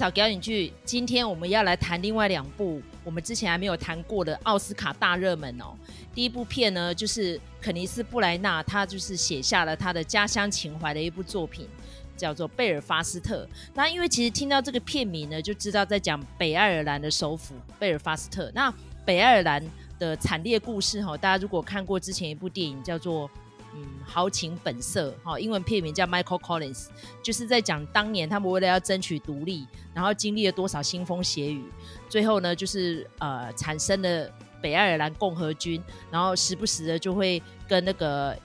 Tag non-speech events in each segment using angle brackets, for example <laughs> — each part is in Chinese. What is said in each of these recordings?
嫂给你去，今天我们要来谈另外两部我们之前还没有谈过的奥斯卡大热门哦。第一部片呢，就是肯尼斯布莱纳，他就是写下了他的家乡情怀的一部作品，叫做《贝尔法斯特》。那因为其实听到这个片名呢，就知道在讲北爱尔兰的首府贝尔法斯特。那北爱尔兰的惨烈故事哈，大家如果看过之前一部电影叫做。嗯，豪情本色，哈，英文片名叫 Michael Collins，就是在讲当年他们为了要争取独立，然后经历了多少腥风血雨，最后呢，就是呃产生了北爱尔兰共和军，然后时不时的就会跟那个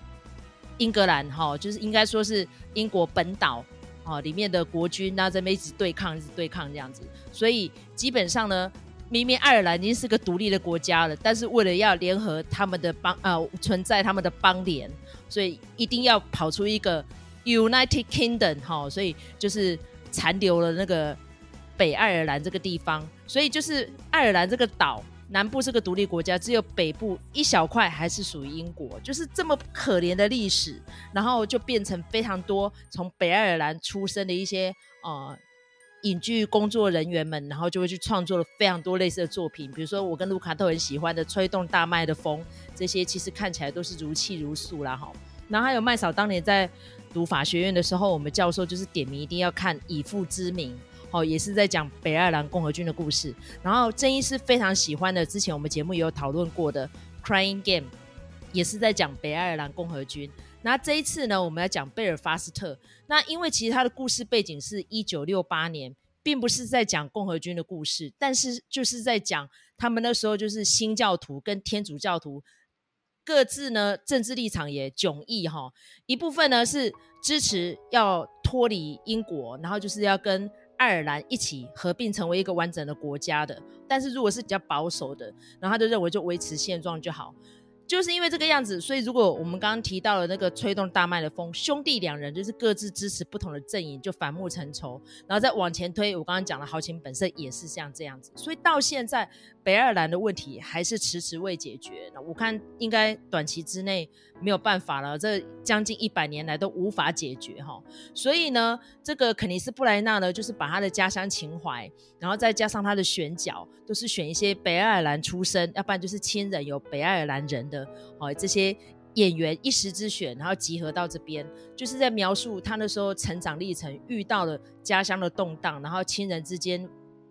英格兰，哈，就是应该说是英国本岛，啊，里面的国军，那在那边一直对抗，一直对抗这样子，所以基本上呢。明明爱尔兰已经是个独立的国家了，但是为了要联合他们的邦呃存在他们的邦联，所以一定要跑出一个 United Kingdom 哈，所以就是残留了那个北爱尔兰这个地方，所以就是爱尔兰这个岛南部是个独立国家，只有北部一小块还是属于英国，就是这么可怜的历史，然后就变成非常多从北爱尔兰出生的一些呃。影剧工作人员们，然后就会去创作了非常多类似的作品，比如说我跟卢卡都很喜欢的《吹动大麦的风》，这些其实看起来都是如泣如诉啦哈。然后还有麦嫂当年在读法学院的时候，我们教授就是点名一定要看《以父之名》，哦，也是在讲北爱尔兰共和军的故事。然后郑医师非常喜欢的，之前我们节目也有讨论过的《Crying Game》，也是在讲北爱尔兰共和军。那这一次呢，我们要讲贝尔法斯特。那因为其实他的故事背景是一九六八年，并不是在讲共和军的故事，但是就是在讲他们那时候就是新教徒跟天主教徒各自呢政治立场也迥异哈。一部分呢是支持要脱离英国，然后就是要跟爱尔兰一起合并成为一个完整的国家的。但是如果是比较保守的，然后他就认为就维持现状就好。就是因为这个样子，所以如果我们刚刚提到了那个吹动大麦的风，兄弟两人就是各自支持不同的阵营，就反目成仇，然后再往前推，我刚刚讲的豪情本色也是像这样子，所以到现在北爱尔兰的问题还是迟迟未解决。那我看应该短期之内没有办法了，这将近一百年来都无法解决哈。所以呢，这个肯尼斯布莱纳呢，就是把他的家乡情怀，然后再加上他的选角，都是选一些北爱尔兰出身，要不然就是亲人有北爱尔兰人的。哦，这些演员一时之选，然后集合到这边，就是在描述他那时候成长历程，遇到了家乡的动荡，然后亲人之间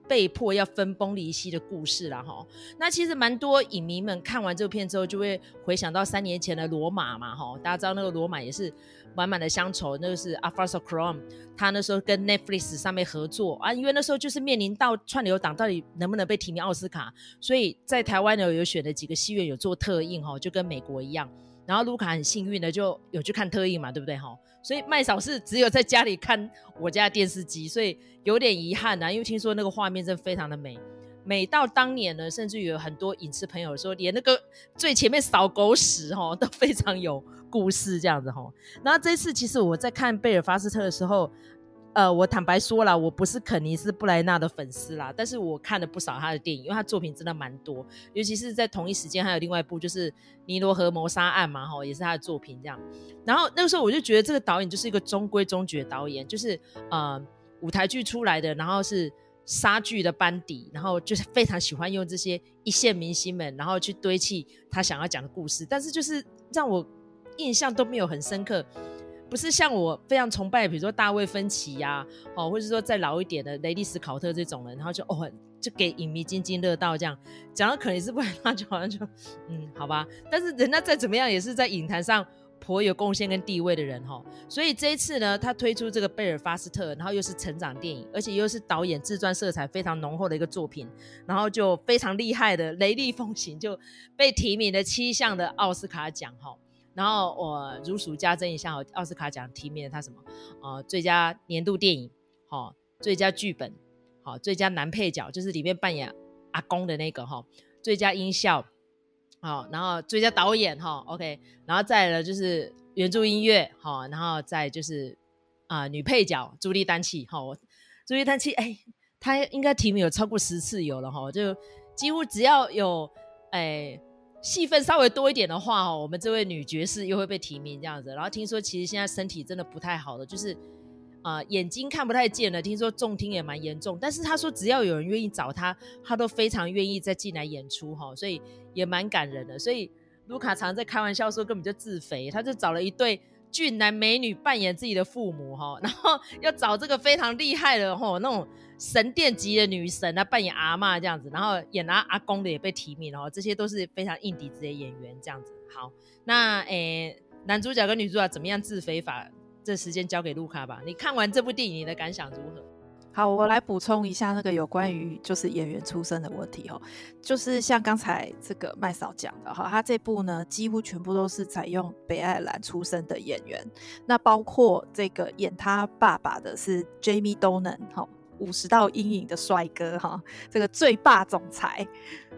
被迫要分崩离析的故事了哈。那其实蛮多影迷们看完这片之后，就会回想到三年前的罗马嘛哈。大家知道那个罗马也是满满的乡愁，那个是 Alfonso c r o m 他那时候跟 Netflix 上面合作啊，因为那时候就是面临到串流档到底能不能被提名奥斯卡，所以在台湾呢有选了几个戏院有做特映哈，就跟美国一样。然后卢卡很幸运的就有去看特映嘛，对不对哈？所以麦嫂是只有在家里看我家电视机，所以有点遗憾呐、啊，因为听说那个画面真的非常的美，美到当年呢，甚至有很多影视朋友说，连那个最前面扫狗屎哈都非常有故事这样子哈。然后这次其实我在看贝尔法斯特的时候。呃，我坦白说了，我不是肯尼斯布莱纳的粉丝啦，但是我看了不少他的电影，因为他作品真的蛮多，尤其是在同一时间还有另外一部就是《尼罗河谋杀案》嘛，哈，也是他的作品这样。然后那个时候我就觉得这个导演就是一个中规中矩的导演，就是呃舞台剧出来的，然后是莎剧的班底，然后就是非常喜欢用这些一线明星们，然后去堆砌他想要讲的故事，但是就是让我印象都没有很深刻。不是像我非常崇拜，比如说大卫芬奇呀、哦，或者说再老一点的雷利斯考特这种人，然后就哦，就给影迷津津乐道这样。讲到可能是不然他就好像就嗯，好吧。但是人家再怎么样也是在影坛上颇有贡献跟地位的人哈。所以这一次呢，他推出这个贝尔法斯特，然后又是成长电影，而且又是导演自传色彩非常浓厚的一个作品，然后就非常厉害的雷厉风行，就被提名了七项的奥斯卡奖哈。然后我如数家珍一下，奥斯卡奖提名了他什么？呃，最佳年度电影，好、哦，最佳剧本，好、哦，最佳男配角，就是里面扮演阿公的那个哈、哦，最佳音效，好、哦，然后最佳导演哈、，OK，然后再来就是原著音乐，好、哦，然后再就是啊、女配角朱莉丹契，好、哦，朱莉丹契，哎，她应该提名有超过十次有了哈、就几乎只要有哎。戏份稍微多一点的话，哦，我们这位女爵士又会被提名这样子。然后听说其实现在身体真的不太好的，就是啊、眼睛看不太见了，听说重听也蛮严重，但是他说只要有人愿意找他，他都非常愿意再进来演出哈，所以也蛮感人的。所以卢卡常在开玩笑说，根本就自肥，他就找了一对俊男美女扮演自己的父母哈，<laughs> 然后要找这个非常厉害的哈那种神殿级的女神啊扮演阿嬷这样子，然后演阿阿公的也被提名哦，这些都是非常硬底子的演员这样子。好，那诶、男主角跟女主角怎么样自非法？这时间交给卢卡吧。你看完这部电影，你的感想如何？好，我来补充一下那个有关于就是演员出身的问题哦。就是像刚才这个麦嫂讲的哈，他这部呢几乎全部都是采用北爱尔兰出身的演员，那包括这个演他爸爸的是 Jamie Donen 哈，五十道阴影的帅哥哈，这个最霸总裁。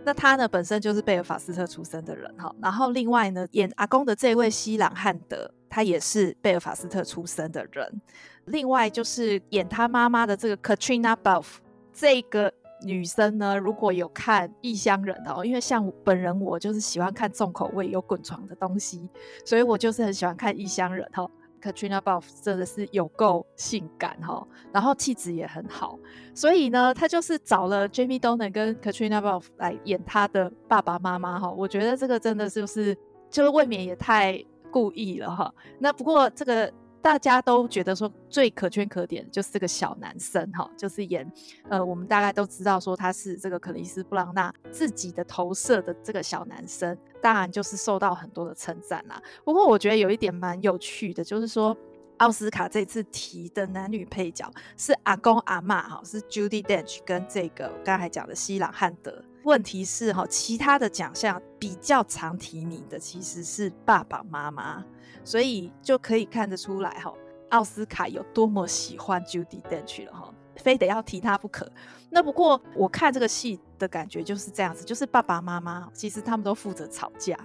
那他呢本身就是贝尔法斯特出身的人哈，然后另外呢演阿公的这位西朗汉德。他也是贝尔法斯特出生的人，另外就是演他妈妈的这个 Katrina Buff 这个女生呢，如果有看《异乡人》哦，因为像本人我就是喜欢看重口味有滚床的东西，所以我就是很喜欢看《异乡人》哈。Katrina Buff 真的是有够性感哈，然后气质也很好，所以呢，他就是找了 Jamie Dornan 跟 Katrina Buff 来演他的爸爸妈妈哈。我觉得这个真的是就是就是未免也太。故意了哈，那不过这个大家都觉得说最可圈可点就是这个小男生哈，就是演呃，我们大概都知道说他是这个克里斯布朗纳自己的投射的这个小男生，当然就是受到很多的称赞啦。不过我觉得有一点蛮有趣的，就是说奥斯卡这次提的男女配角是阿公阿妈哈，是 Judy Dench 跟这个我刚才讲的西朗汉德。问题是哈，其他的奖项比较常提名的其实是爸爸妈妈，所以就可以看得出来哈，奥斯卡有多么喜欢 Judy Dench 了哈，非得要提他不可。那不过我看这个戏的感觉就是这样子，就是爸爸妈妈其实他们都负责吵架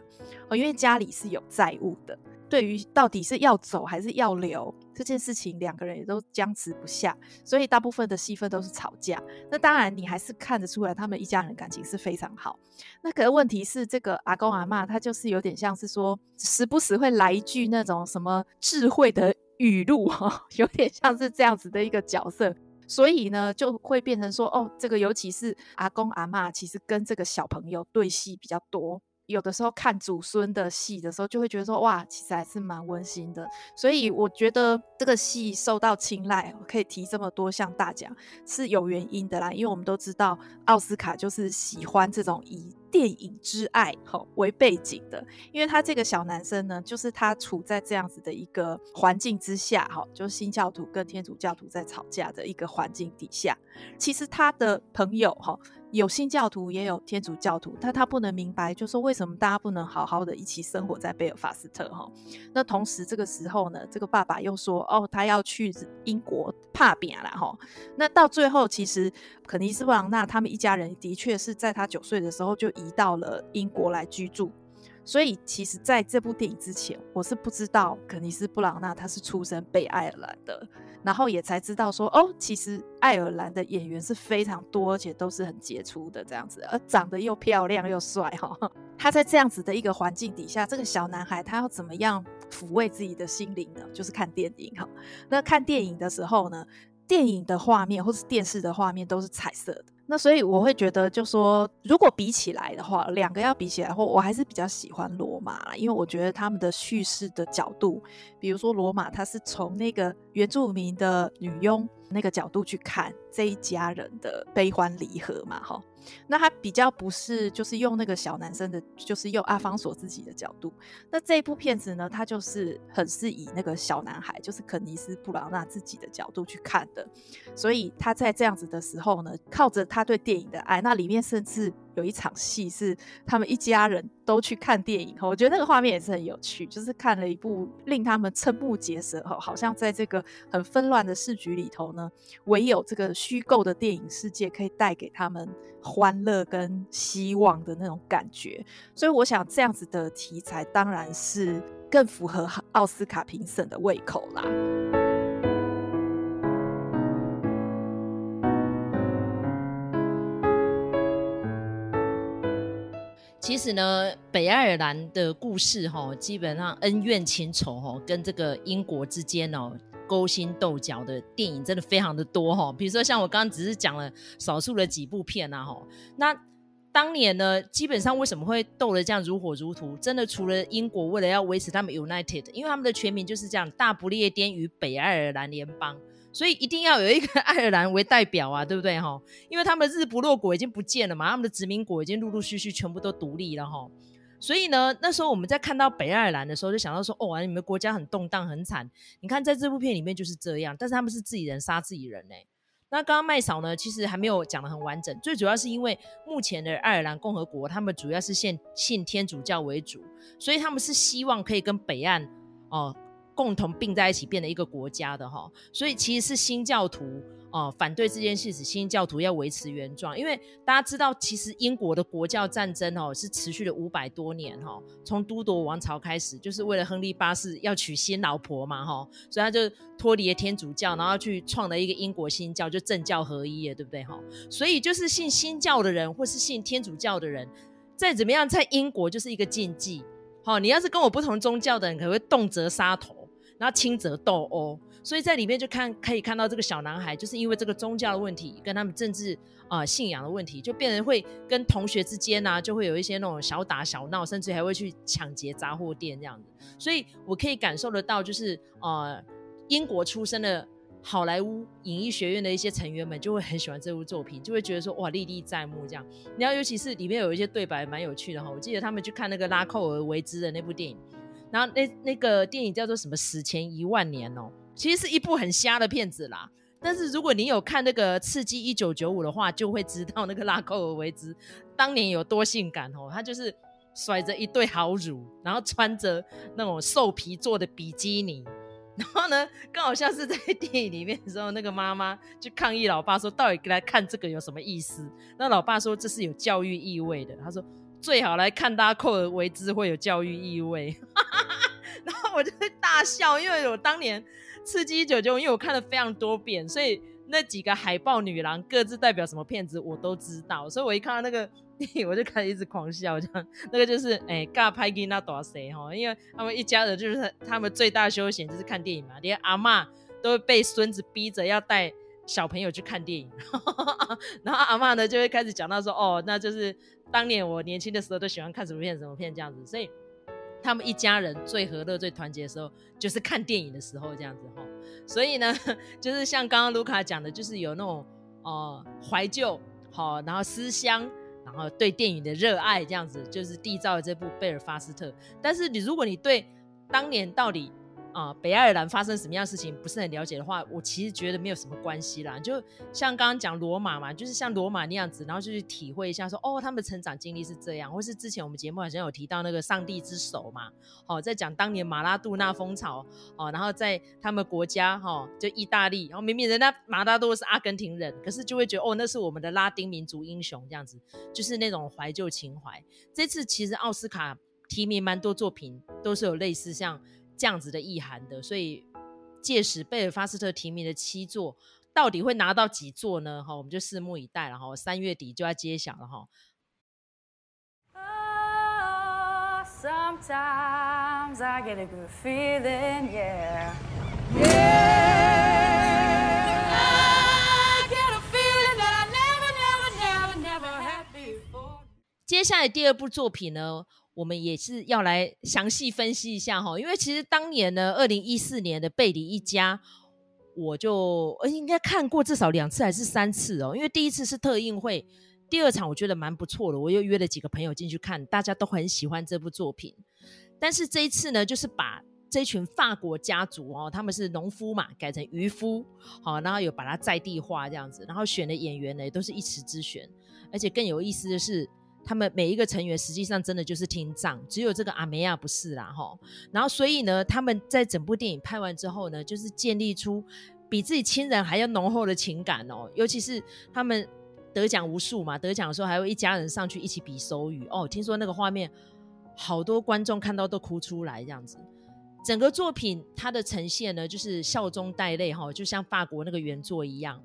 哦，因为家里是有债务的。对于到底是要走还是要留这件事情，两个人也都僵持不下，所以大部分的戏份都是吵架。那当然，你还是看得出来他们一家人感情是非常好。那可是问题是，这个阿公阿嬷他就是有点像是说，时不时会来一句那种什么智慧的语录哈，<laughs> 有点像是这样子的一个角色。所以呢，就会变成说，哦，这个尤其是阿公阿嬷，其实跟这个小朋友对戏比较多。有的时候看祖孙的戏的时候，就会觉得说哇，其实还是蛮温馨的。所以我觉得这个戏受到青睐，可以提这么多项大奖是有原因的啦。因为我们都知道奥斯卡就是喜欢这种以电影之爱吼为背景的。因为他这个小男生呢，就是他处在这样子的一个环境之下，哈，就是新教徒跟天主教徒在吵架的一个环境底下，其实他的朋友哈。有新教徒，也有天主教徒，但他不能明白，就说为什么大家不能好好的一起生活在贝尔法斯特哈？那同时这个时候呢，这个爸爸又说，哦，他要去英国帕比亚了哈。那到最后，其实肯尼斯布朗纳他们一家人的确是在他九岁的时候就移到了英国来居住。所以，其实在这部电影之前，我是不知道肯尼斯布朗纳他是出生北爱尔兰的，然后也才知道说，哦，其实爱尔兰的演员是非常多，而且都是很杰出的这样子，而长得又漂亮又帅哈。<laughs> 他在这样子的一个环境底下，这个小男孩他要怎么样抚慰自己的心灵呢？就是看电影哈。那看电影的时候呢，电影的画面或是电视的画面都是彩色的。那所以我会觉得，就说如果比起来的话，两个要比起来的话，我还是比较喜欢罗马，因为我觉得他们的叙事的角度，比如说罗马，它是从那个原住民的女佣那个角度去看这一家人的悲欢离合嘛，哈。那他比较不是就是用那个小男生的，就是用阿方索自己的角度。那这一部片子呢，他就是很是以那个小男孩，就是肯尼斯布朗纳自己的角度去看的。所以他在这样子的时候呢，靠着他对电影的爱，那里面甚至。有一场戏是他们一家人都去看电影，我觉得那个画面也是很有趣，就是看了一部令他们瞠目结舌，好像在这个很纷乱的市局里头呢，唯有这个虚构的电影世界可以带给他们欢乐跟希望的那种感觉。所以我想这样子的题材当然是更符合奥斯卡评审的胃口啦。其实呢，北爱尔兰的故事哈，基本上恩怨情仇哈，跟这个英国之间哦，勾心斗角的电影真的非常的多哈。比如说像我刚刚只是讲了少数的几部片啊哈，那当年呢，基本上为什么会斗得这样如火如荼？真的除了英国为了要维持他们 United，因为他们的全名就是这样，大不列颠与北爱尔兰联邦。所以一定要有一个 <laughs> 爱尔兰为代表啊，对不对哈？因为他们日不落国已经不见了嘛，他们的殖民国已经陆陆续续全部都独立了哈。所以呢，那时候我们在看到北爱尔兰的时候，就想到说，哦，你们国家很动荡很惨。你看在这部片里面就是这样，但是他们是自己人杀自己人呢。那刚刚麦嫂呢，其实还没有讲得很完整，最主要是因为目前的爱尔兰共和国，他们主要是信信天主教为主，所以他们是希望可以跟北岸哦。共同并在一起变成一个国家的哈，所以其实是新教徒哦、反对这件事，使新教徒要维持原状。因为大家知道，其实英国的国教战争哦是持续了五百多年哈，从都铎王朝开始，就是为了亨利八世要娶新老婆嘛哈，所以他就脱离了天主教，然后去创了一个英国新教，就政教合一了，对不对哈？所以就是信新教的人或是信天主教的人，再怎么样在英国就是一个禁忌。好，你要是跟我不同宗教的人，可能会动辄杀头。然后轻则斗殴，所以在里面就看可以看到这个小男孩，就是因为这个宗教的问题，跟他们政治啊、信仰的问题，就变成会跟同学之间啊，就会有一些那种小打小闹，甚至还会去抢劫杂货店这样子。所以我可以感受得到，就是呃英国出身的好莱坞影艺学院的一些成员们，就会很喜欢这部作品，就会觉得说哇历历在目这样。然后尤其是里面有一些对白蛮有趣的哈，我记得他们去看那个拉寇尔维兹的那部电影。然后那那个电影叫做什么？死前一万年哦，其实是一部很瞎的片子啦。但是如果你有看那个《刺激一九九五》的话，就会知道那个拉寇尔维兹当年有多性感哦。他就是甩着一对好乳，然后穿着那种兽皮做的比基尼。然后呢，更好像是在电影里面的时候，那个妈妈就抗议老爸说：“到底来看这个有什么意思？”那老爸说：“这是有教育意味的。”他说。最好来看拉寇尔维兹会有教育意味，然后我就会大笑，因为我当年刺激九九，因为我看了非常多遍，所以那几个海豹女郎各自代表什么片子我都知道，所以我一看到那个电影 <laughs> 我就开始一直狂笑，这样那个就是哎，尬拍给那多谁哈，因为他们一家人就是他们最大休闲就是看电影嘛，连阿嬷都会被孙子逼着要带小朋友去看电影，<laughs> 然后阿嬷呢就会开始讲到说哦，那就是。当年我年轻的时候都喜欢看什么片什么片这样子，所以他们一家人最和乐最团结的时候就是看电影的时候这样子哈。所以呢，<laughs> 就是像刚刚卢卡讲的，就是有那种哦怀旧好，然后思乡，然后对电影的热爱这样子，就是缔造了这部贝尔法斯特。但是你如果你对当年到底啊、北爱尔兰发生什么样的事情不是很了解的话，我其实觉得没有什么关系啦。就像刚刚讲罗马嘛，就是像罗马那样子，然后就去体会一下说，哦，他们的成长经历是这样，或是之前我们节目好像有提到那个上帝之手嘛，哦，在讲当年马拉杜纳风潮，哦，然后在他们国家哈、哦，就意大利，然后明明人家马拉多是阿根廷人，可是就会觉得哦，那是我们的拉丁民族英雄这样子，就是那种怀旧情怀。这次其实奥斯卡提名蛮多作品，都是有类似像。这样子的意涵的，所以届时贝尔法斯特提名的七座，到底会拿到几座呢？哈，我们就拭目以待了哈，三月底就要揭晓了哈。接下来第二部作品呢？我们也是要来详细分析一下哈，因为其实当年呢，二零一四年的《贝里一家》，我就应该看过至少两次还是三次哦。因为第一次是特映会，第二场我觉得蛮不错的，我又约了几个朋友进去看，大家都很喜欢这部作品。但是这一次呢，就是把这群法国家族哦，他们是农夫嘛，改成渔夫，好，然后有把它在地化这样子，然后选的演员呢，也都是一池之选，而且更有意思的是。他们每一个成员实际上真的就是听障，只有这个阿梅亚不是啦齁。然后所以呢，他们在整部电影拍完之后呢，就是建立出比自己亲人还要浓厚的情感哦。尤其是他们得奖无数嘛，得奖的时候还有一家人上去一起比手语哦。听说那个画面好多观众看到都哭出来这样子。整个作品它的呈现呢，就是笑中带泪齁，就像法国那个原作一样。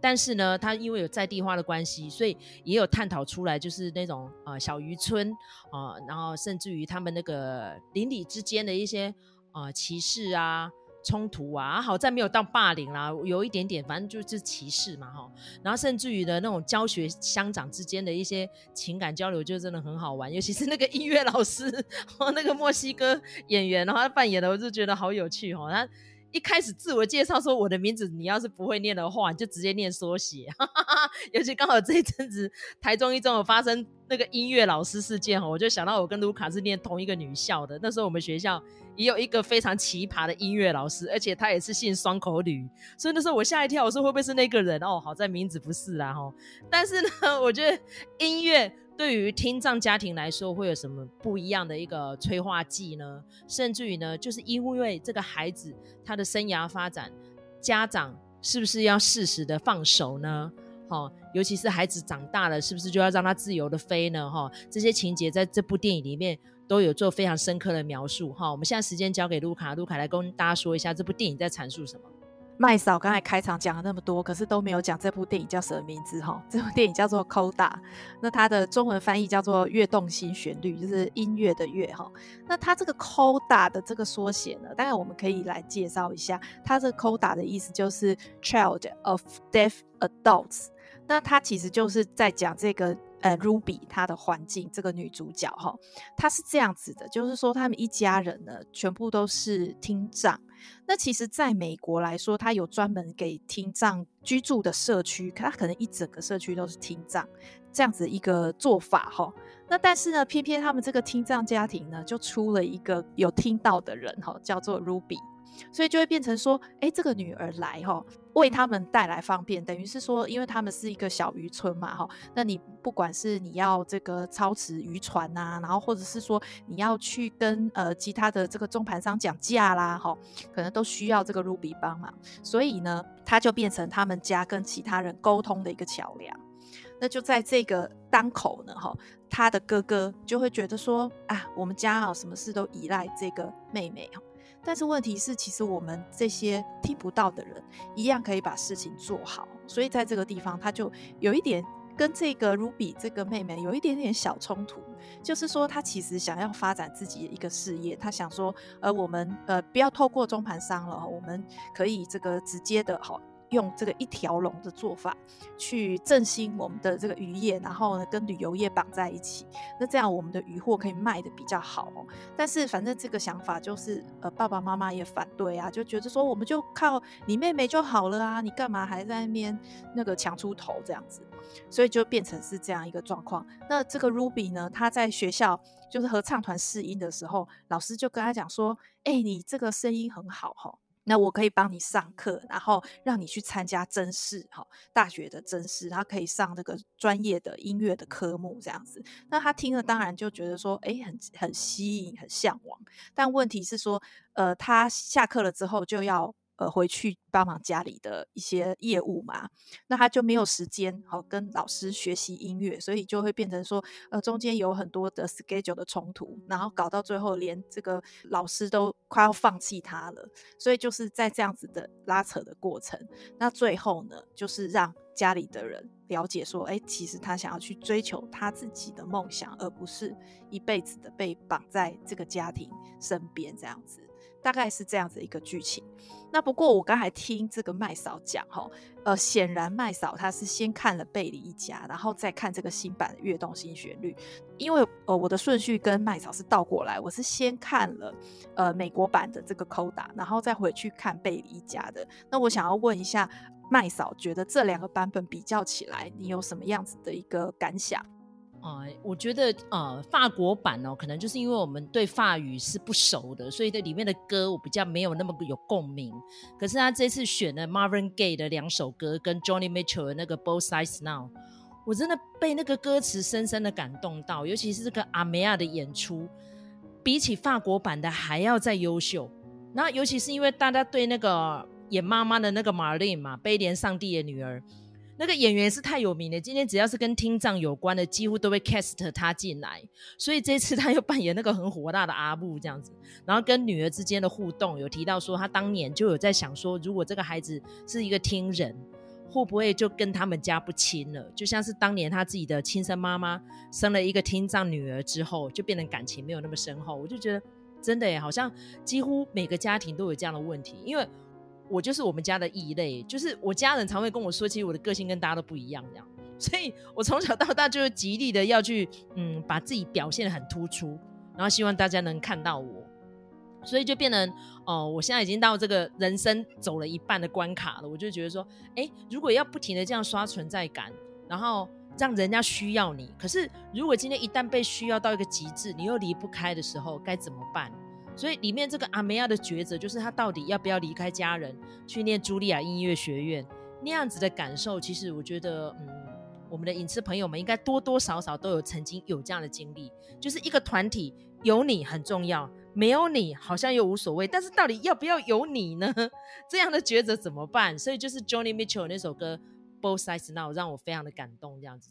但是呢，它因为有在地化的关系，所以也有探讨出来，就是那种呃小渔村啊、然后甚至于他们那个邻里之间的一些呃歧视啊，冲突啊，好在没有到霸凌啦，有一点点，反正就是歧视嘛哈。然后甚至于的那种教学乡长之间的一些情感交流，就真的很好玩。尤其是那个音乐老师和 <laughs> 那个墨西哥演员，然后他扮演的，我就觉得好有趣哈。他一开始自我介绍说：“我的名字，你要是不会念的话，你就直接念缩写。<laughs> ”尤其刚好这一阵子台中一中有发生那个音乐老师事件哈，我就想到我跟卢卡是念同一个女校的，那时候我们学校。也有一个非常奇葩的音乐老师，而且他也是姓双口吕，所以那时候我吓一跳，我说会不会是那个人？哦，好在名字不是啦哈。但是呢，我觉得音乐对于听障家庭来说会有什么不一样的一个催化剂呢？甚至于呢，就是因为这个孩子他的生涯发展，家长是不是要适时的放手呢？哈，尤其是孩子长大了，是不是就要让他自由的飞呢？哈，这些情节在这部电影里面。都有做非常深刻的描述哈，我们现在时间交给卢卡，卢卡来跟大家说一下这部电影在阐述什么。麦嫂刚才开场讲了那么多，可是都没有讲这部电影叫什么名字哈？这部电影叫做《Coda》，那它的中文翻译叫做《跃动心旋律》，就是音乐的乐哈。那它这个 Coda 的这个缩写呢，当然我们可以来介绍一下，它这个 Coda 的意思就是 Child of Deaf Adults，那它其实就是在讲这个。呃，Ruby 她的环境，这个女主角哈，她是这样子的，就是说他们一家人呢，全部都是听障。那其实，在美国来说，它有专门给听障居住的社区，它可能一整个社区都是听障这样子一个做法哈。那但是呢，偏偏他们这个听障家庭呢，就出了一个有听到的人哈，叫做 Ruby。所以就会变成说，哎，这个女儿来哈，为他们带来方便，等于是说，因为他们是一个小渔村嘛哈，那你不管是你要这个操持渔船呐，然后或者是说你要去跟呃其他的这个中盘商讲价啦哈，可能都需要这个 Ruby 帮忙，所以呢，他就变成他们家跟其他人沟通的一个桥梁。那就在这个当口呢哈，他的哥哥就会觉得说啊，我们家啊什么事都依赖这个妹妹但是问题是，其实我们这些听不到的人，一样可以把事情做好。所以在这个地方，他就有一点跟这个 Ruby 这个妹妹有一点点小冲突，就是说他其实想要发展自己的一个事业，他想说，呃，我们呃不要透过中盘商了，我们可以这个直接的哈。用这个一条龙的做法去振兴我们的这个渔业，然后呢跟旅游业绑在一起，那这样我们的渔货可以卖得比较好哦。但是反正这个想法就是呃爸爸妈妈也反对啊，就觉得说我们就靠你妹妹就好了啊，你干嘛还在那边那个抢出头这样子，所以就变成是这样一个状况。那这个 Ruby 呢，他在学校就是合唱团试音的时候，老师就跟他讲说，哎，你这个声音很好哈。那我可以帮你上课，然后让你去参加甄试，哈，大学的甄试，他可以上这个专业的音乐的科目，这样子。那他听了当然就觉得说，哎，很很吸引，很向往。但问题是说，呃，他下课了之后就要。呃，回去帮忙家里的一些业务嘛，那他就没有时间好跟老师学习音乐，所以就会变成说，呃，中间有很多的 schedule 的冲突，然后搞到最后连这个老师都快要放弃他了，所以就是在这样子的拉扯的过程，那最后呢，就是让家里的人了解说，哎，其实他想要去追求他自己的梦想，而不是一辈子的被绑在这个家庭身边这样子。大概是这样子一个剧情。那不过我刚才听这个麦嫂讲哈，呃，显然麦嫂她是先看了《贝里一家》，然后再看这个新版的《跃动新旋律》。因为呃我的顺序跟麦嫂是倒过来，我是先看了呃美国版的这个《Coda》，然后再回去看《贝里一家》的。那我想要问一下麦嫂，觉得这两个版本比较起来，你有什么样子的一个感想？啊、我觉得呃，法国版哦，可能就是因为我们对法语是不熟的，所以这里面的歌我比较没有那么有共鸣。可是他这次选了 Marvin Gaye 的两首歌，跟 Johnny Mitchell 的那个 Both Sides Now，我真的被那个歌词深深的感动到，尤其是这个阿梅亚的演出，比起法国版的还要再优秀。然后尤其是因为大家对那个演妈妈的那个 Marlene 嘛，悲怜上帝的女儿。那个演员是太有名了，今天只要是跟听障有关的，几乎都会 cast 他进来。所以这次他又扮演那个很火大的阿布这样子，然后跟女儿之间的互动有提到说，他当年就有在想说，如果这个孩子是一个听人，会不会就跟他们家不亲了？就像是当年他自己的亲生妈妈生了一个听障女儿之后，就变成感情没有那么深厚。我就觉得真的耶，好像几乎每个家庭都有这样的问题。因为我就是我们家的异类，就是我家人常会跟我说，其实我的个性跟大家都不一样，这样。<laughs> 所以我从小到大就是极力的要去，嗯，把自己表现得很突出，然后希望大家能看到我。所以就变成，哦、我现在已经到这个人生走了一半的关卡了，我就觉得说，哎，如果要不停的这样刷存在感，然后让人家需要你，可是如果今天一旦被需要到一个极致，你又离不开的时候，该怎么办？所以里面这个阿梅亚的抉择，就是他到底要不要离开家人去念茱莉亚音乐学院那样子的感受，其实我觉得，嗯，我们的影视朋友们应该多多少少都有曾经有这样的经历，就是一个团体有你很重要。没有你好像又无所谓，但是到底要不要有你呢？<laughs> 这样的抉择怎么办？所以就是 Johnny Mitchell 那首歌 Both Sides Now 让我非常的感动，这样子。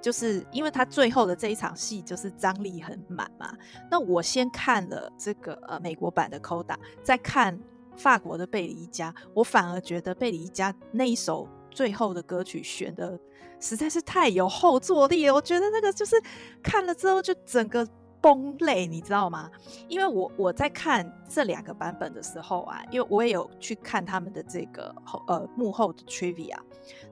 就是因为他最后的这一场戏就是张力很满嘛。那我先看了这个呃美国版的 Coda，再看法国的贝里一家，我反而觉得贝里一家那一首最后的歌曲选的实在是太有后坐力了。我觉得那个就是看了之后就整个。崩泪，你知道吗？因为我我在看这两个版本的时候啊，因为我也有去看他们的这个后呃幕后的 trivia，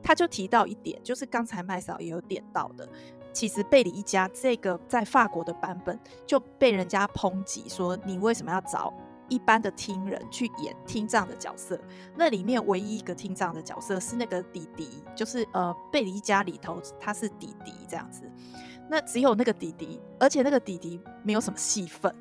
他就提到一点，就是刚才麦嫂也有点到的，其实贝里一家这个在法国的版本就被人家抨击说，你为什么要找一般的听人去演听障的角色？那里面唯一一个听障的角色是那个弟弟，就是呃贝里一家里头他是弟弟这样子。那只有那个弟弟，而且那个弟弟没有什么戏份。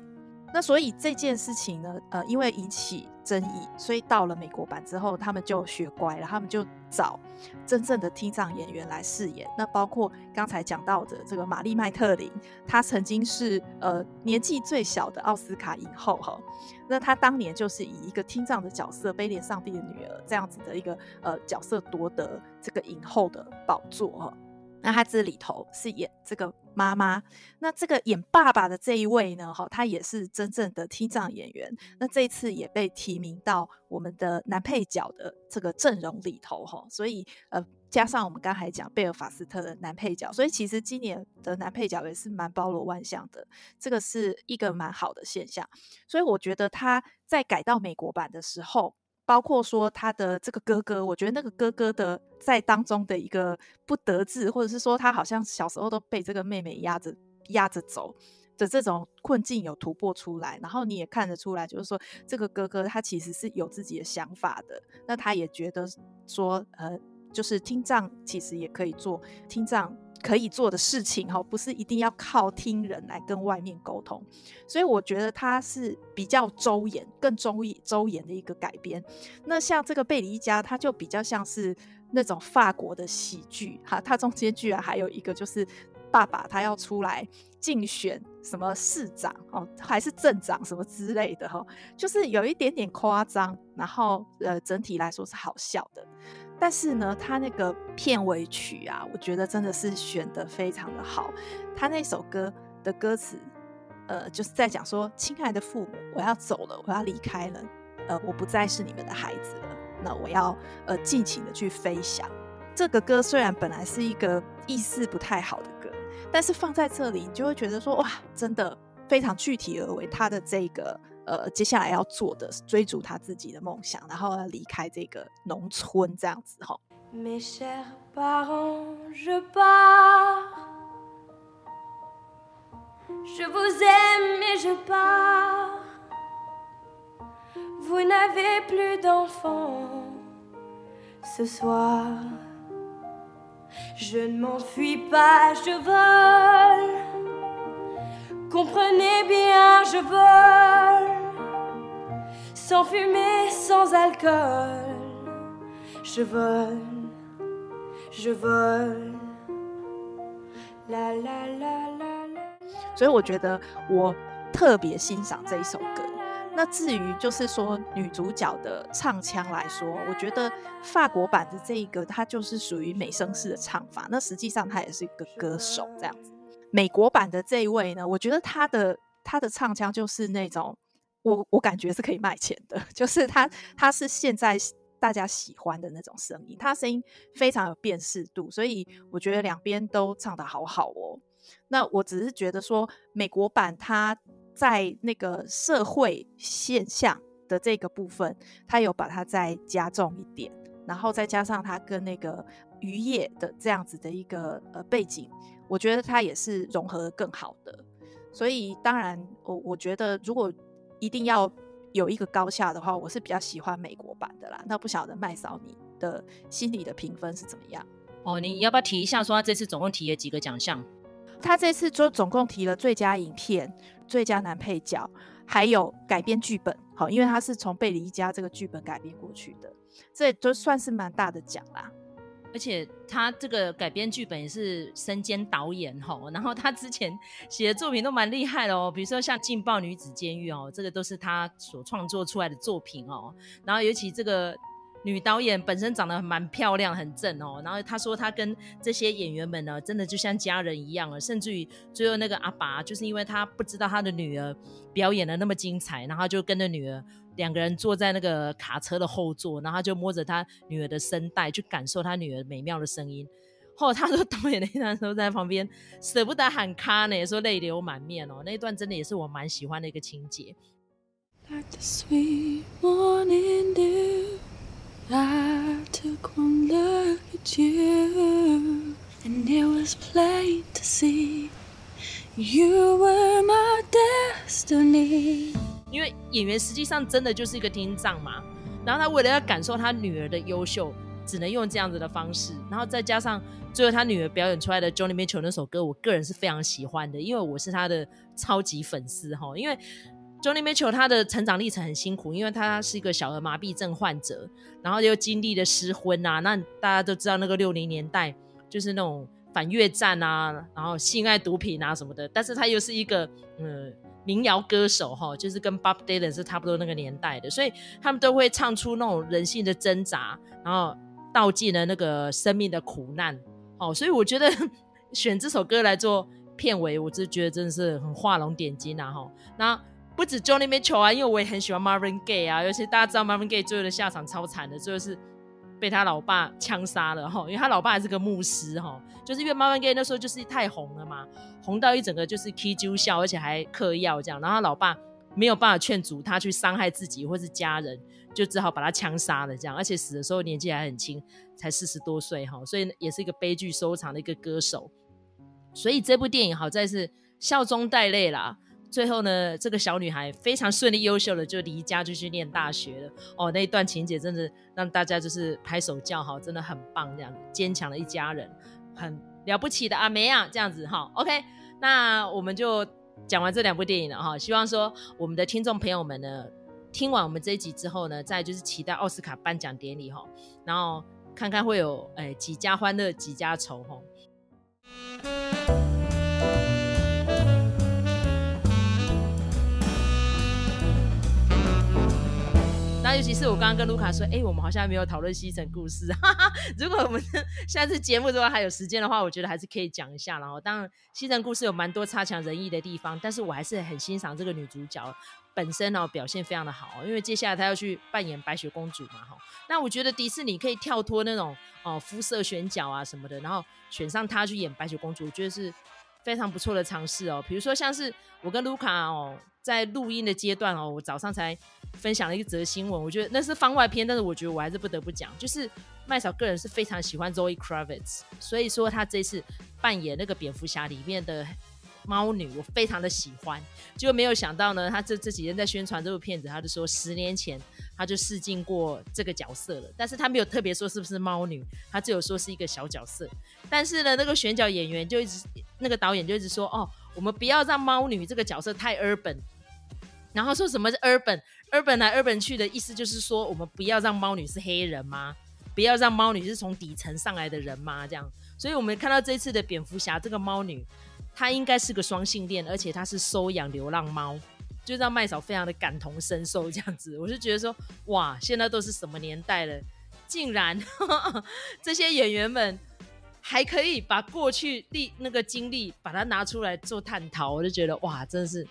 那所以这件事情呢，呃，因为引起争议，所以到了美国版之后，他们就学乖了，他们就找真正的听障演员来饰演。那包括刚才讲到的这个玛丽麦特林，她曾经是呃年纪最小的奥斯卡影后哈。那她当年就是以一个听障的角色，悲怜上帝的女儿这样子的一个呃角色夺得这个影后的宝座哈。那他这里头是演这个妈妈，那这个演爸爸的这一位呢，哈，他也是真正的听障演员。那这一次也被提名到我们的男配角的这个阵容里头，哈。所以呃，加上我们刚才讲贝尔法斯特的男配角，所以其实今年的男配角也是蛮包罗万象的，这个是一个蛮好的现象。所以我觉得他在改到美国版的时候。包括说他的这个哥哥，我觉得那个哥哥的在当中的一个不得志，或者是说他好像小时候都被这个妹妹压着压着走的这种困境有突破出来，然后你也看得出来，就是说这个哥哥他其实是有自己的想法的，那他也觉得说，呃，就是听障其实也可以做听障。可以做的事情哈，不是一定要靠听人来跟外面沟通，所以我觉得它是比较周延、更周延、周延的一个改编。那像这个贝里一家，它就比较像是那种法国的喜剧哈，它中间居然还有一个就是爸爸他要出来竞选什么市长哦，还是镇长什么之类的哈，就是有一点点夸张，然后呃整体来说是好笑的。但是呢，他那个片尾曲啊，我觉得真的是选得非常的好。他那首歌的歌词，呃，就是在讲说：“亲爱的父母，我要走了，我要离开了，呃，我不再是你们的孩子了。那我要呃尽情的去飞翔。”这个歌虽然本来是一个意思不太好的歌，但是放在这里，你就会觉得说：“哇，真的非常具体而为。”他的这个。Mes chers parents, je pars. Je vous aime et je pars. Vous n'avez plus d'enfants ce soir. Je ne m'enfuis pas, je vole. Comprenez bien, je vole. sofimessozelker 是不是所以我觉得我特别欣赏这一首歌。那至于就是说女主角的唱腔来说我觉得法国版的这一个它就是属于美声式的唱法那实际上她也是一个歌手这样子。美国版的这一位呢我觉得她的她的唱腔就是那种我我感觉是可以卖钱的，就是他他是现在大家喜欢的那种声音，他声音非常有辨识度，所以我觉得两边都唱的好好哦。那我只是觉得说美国版它。在那个社会现象的这个部分，他有把它再加重一点，然后再加上他跟那个渔业的这样子的一个呃背景，我觉得它也是融合得更好的。所以当然，我我觉得如果一定要有一个高下的话，我是比较喜欢美国版的啦。那不晓得麦嫂你的心里的评分是怎么样？哦，你要不要提一下说他这次总共提了几个奖项？他这次就总共提了最佳影片。最佳男配角，还有改编剧本，好，因为他是从贝里一家这个剧本改编过去的，这都算是蛮大的奖啦。而且他这个改编剧本也是身兼导演哈，<laughs> 然后他之前写的作品都蛮厉害的哦，比如说像《劲爆女子监狱》哦，这个都是他所创作出来的作品哦，然后尤其这个。女导演本身长得蛮漂亮，很正哦。然后她说，她跟这些演员们呢，真的就像家人一样了。甚至于最后那个阿爸，就是因为他不知道他的女儿表演的那么精彩，然后就跟着女儿两个人坐在那个卡车的后座，然后就摸着他女儿的声带，去感受他女儿美妙的声音。后他说导演那段时候在旁边舍不得喊卡呢，说泪流满面哦。那一段真的也是我蛮喜欢的一个情节。I took one look at you, and it was plain to see you were my destiny. 因为演员实际上真的就是一个听障嘛，然后他为了要感受他女儿的优秀，只能用这样子的方式，然后再加上最后他女儿表演出来的 jony Mitchell 那首歌，我个人是非常喜欢的，因为我是他的超级粉丝哈，因为。Johnny Mitchell 他的成长历程很辛苦，因为他是一个小儿麻痹症患者，然后又经历了失婚啊。那大家都知道那个六零年代就是那种反越战啊，然后性爱毒品啊什么的。但是他又是一个嗯民谣歌手哈，就是跟 Bob Dylan 是差不多那个年代的，所以他们都会唱出那种人性的挣扎，然后道尽了那个生命的苦难。哦，所以我觉得 <laughs> 选这首歌来做片尾，我就觉得真的是很画龙点睛啊哈。那不止 Joni Mitchell 啊，因为我也很喜欢 Marvin Gaye 啊，尤其大家知道 Marvin Gaye 最后的下场超惨的，最后是被他老爸枪杀了哈，因为他老爸还是个牧师哈，就是因为 Marvin Gaye 那时候就是太红了嘛，红到一整个就是起酒笑，而且还嗑药这样，然后他老爸没有办法劝阻他去伤害自己或是家人，就只好把他枪杀了这样，而且死的时候年纪还很轻，才四十多岁哈，所以也是一个悲剧收场的一个歌手，所以这部电影好在是笑中带泪啦。最后呢，这个小女孩非常顺利、优秀的就离家就去念大学了。哦，那一段情节真的让大家就是拍手叫好，真的很棒，这样坚强的一家人，很了不起的阿梅啊，这样子哈。OK，那我们就讲完这两部电影了哈。希望说我们的听众朋友们呢，听完我们这一集之后呢，再就是期待奥斯卡颁奖典礼哈，然后看看会有哎几家欢乐几家愁哈。那尤其是我刚刚跟卢卡说，哎、欸，我们好像没有讨论西城故事。哈哈，如果我们 <laughs> 下次节目如果还有时间的话，我觉得还是可以讲一下。然后，当然西城故事有蛮多差强人意的地方，但是我还是很欣赏这个女主角本身哦，表现非常的好。因为接下来她要去扮演白雪公主嘛，哈。那我觉得迪士尼可以跳脱那种哦肤色选角啊什么的，然后选上她去演白雪公主，我觉得是非常不错的尝试哦。比如说像是我跟卢卡哦。在录音的阶段哦，我早上才分享了一则新闻，我觉得那是番外篇，但是我觉得我还是不得不讲，就是麦嫂个人是非常喜欢 Zoe Kravitz，所以说他这次扮演那个蝙蝠侠里面的猫女，我非常的喜欢，结果没有想到呢，他这这几天在宣传这部片子，他就说十年前他就试镜过这个角色了，但是他没有特别说是不是猫女，他只有说是一个小角色，但是呢，那个选角演员就一直那个导演就一直说，哦，我们不要让猫女这个角色太 urban。然后说什么是 urban，urban 来 urban 去的意思就是说，我们不要让猫女是黑人吗？不要让猫女是从底层上来的人吗，这样。所以我们看到这次的蝙蝠侠这个猫女，她应该是个双性恋，而且她是收养流浪猫，就让麦嫂非常的感同身受这样子。我就觉得说，哇，现在都是什么年代了，竟然 <laughs> 这些演员们还可以把过去历那个经历把它拿出来做探讨，我就觉得哇，真的是。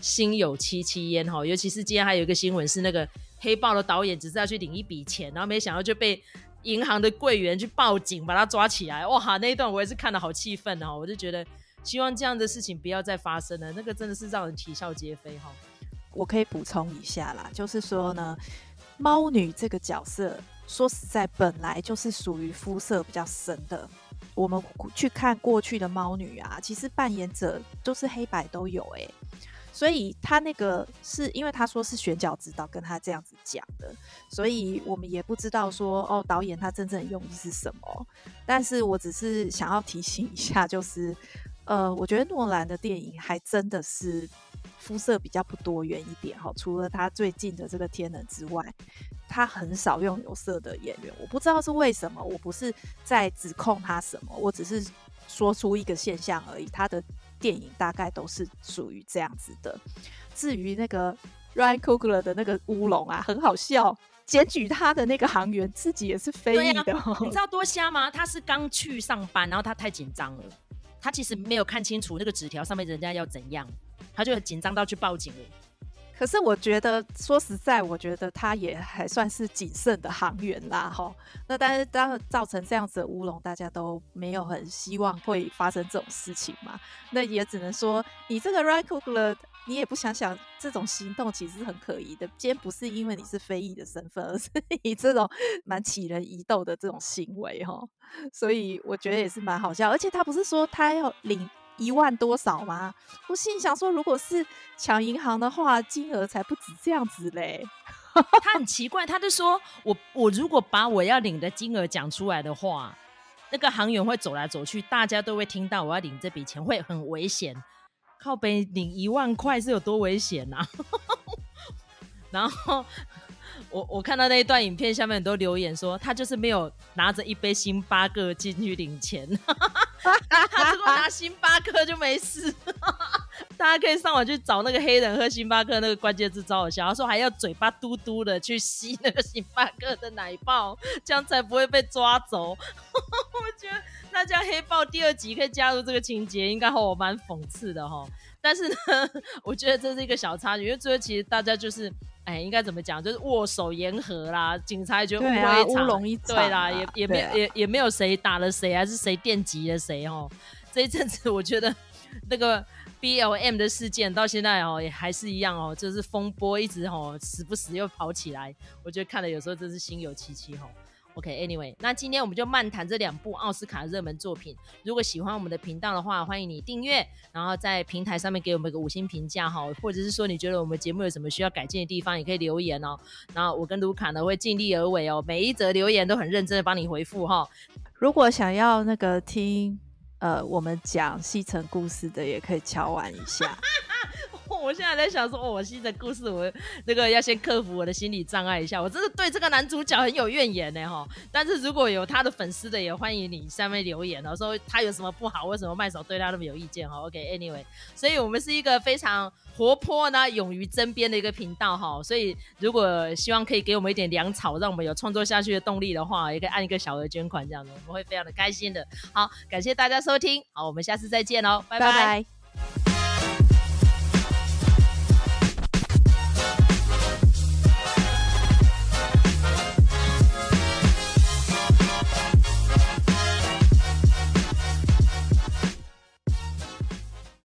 心有戚戚焉哈，尤其是今天还有一个新闻是那个黑豹的导演只是要去领一笔钱，然后没想到就被银行的柜员去报警把他抓起来，哇，那一段我也是看得好气愤哦，我就觉得希望这样的事情不要再发生了，那个真的是让人啼笑皆非哈。我可以补充一下啦，就是说呢，猫女这个角色说实在本来就是属于肤色比较深的，我们去看过去的猫女啊，其实扮演者都是黑白都有哎、所以他那个是因为他说是选角指导跟他这样子讲的，所以我们也不知道说哦，导演他真正的用意是什么。但是我只是想要提醒一下，就是呃，我觉得诺兰的电影还真的是肤色比较不多元一点哈。除了他最近的这个天能之外，他很少用有色的演员，我不知道是为什么。我不是在指控他什么，我只是说出一个现象而已。他的。电影大概都是属于这样子的。至于那个 Ryan Coogler 的那个乌龙啊，很好笑，检举他的那个航员自己也是非议的。啊。你知道多瞎吗？他是刚去上班，然后他太紧张了，他其实没有看清楚那个纸条上面人家要怎样，他就很紧张到去报警了。可是我觉得，说实在，我觉得他也还算是谨慎的航员啦，哈。那但是当造成这样子的乌龙，大家都没有很希望会发生这种事情嘛。那也只能说，你这个 Ryan Coogler，你也不想想，这种行动其实很可疑的。今天不是因为你是非议的身份，而是 <laughs> 你这种蛮起人疑窦的这种行为，哈。所以我觉得也是蛮好笑。而且他不是说他要领。一万多少吗？我心想说，如果是抢银行的话，金额才不止这样子嘞。<laughs> 他很奇怪，他就说我我如果把我要领的金额讲出来的话，那个行员会走来走去，大家都会听到我要领这笔钱，会很危险。靠北领一万块是有多危险啊？<laughs> 然后。我我看到那一段影片，下面很多留言说，他就是没有拿着一杯星巴克进去领钱，<laughs> 他如果拿星巴克就没事。<laughs> 大家可以上网去找那个黑人喝星巴克那个关键字，超好笑。他说还要嘴巴嘟嘟的去吸那个星巴克的奶泡，这样才不会被抓走。<laughs> 我觉得那这样黑豹第二集可以加入这个情节，应该和我蛮讽刺的哈。但是呢，<laughs> 我觉得这是一个小插曲，因为最后其实大家就是。哎，应该怎么讲？就是握手言和啦，警察也觉得乌龙一场，对啦，也也没也也没有谁打了谁，还是谁电击了谁哦。这一阵子，我觉得那个 BLM 的事件到现在哦，也还是一样哦，就是风波一直哦，时不时又跑起来。我觉得看了有时候真是心有戚戚吼。OK，Anyway，、okay, 那今天我们就漫谈这两部奥斯卡热门作品。如果喜欢我们的频道的话，欢迎你订阅，然后在平台上面给我们一个五星评价哈，或者是说你觉得我们节目有什么需要改进的地方，也可以留言哦。然后我跟卢卡呢会尽力而为哦，每一则留言都很认真的帮你回复哈。如果想要那个听呃我们讲西城故事的，也可以敲完一下。<laughs> 我现在在想说，我新的故事，我那个要先克服我的心理障碍一下。我真的对这个男主角很有怨言呢，哈。但是如果有他的粉丝的，也欢迎你下面留言哦，说他有什么不好，为什么麦手对他那么有意见，哈。OK，Anyway，所以我们是一个非常活泼呢、勇于争辩的一个频道，哈。所以如果希望可以给我们一点粮草，让我们有创作下去的动力的话，也可以按一个小额捐款，这样子我们会非常的开心的。好，感谢大家收听，好，我们下次再见喽，拜拜。拜拜。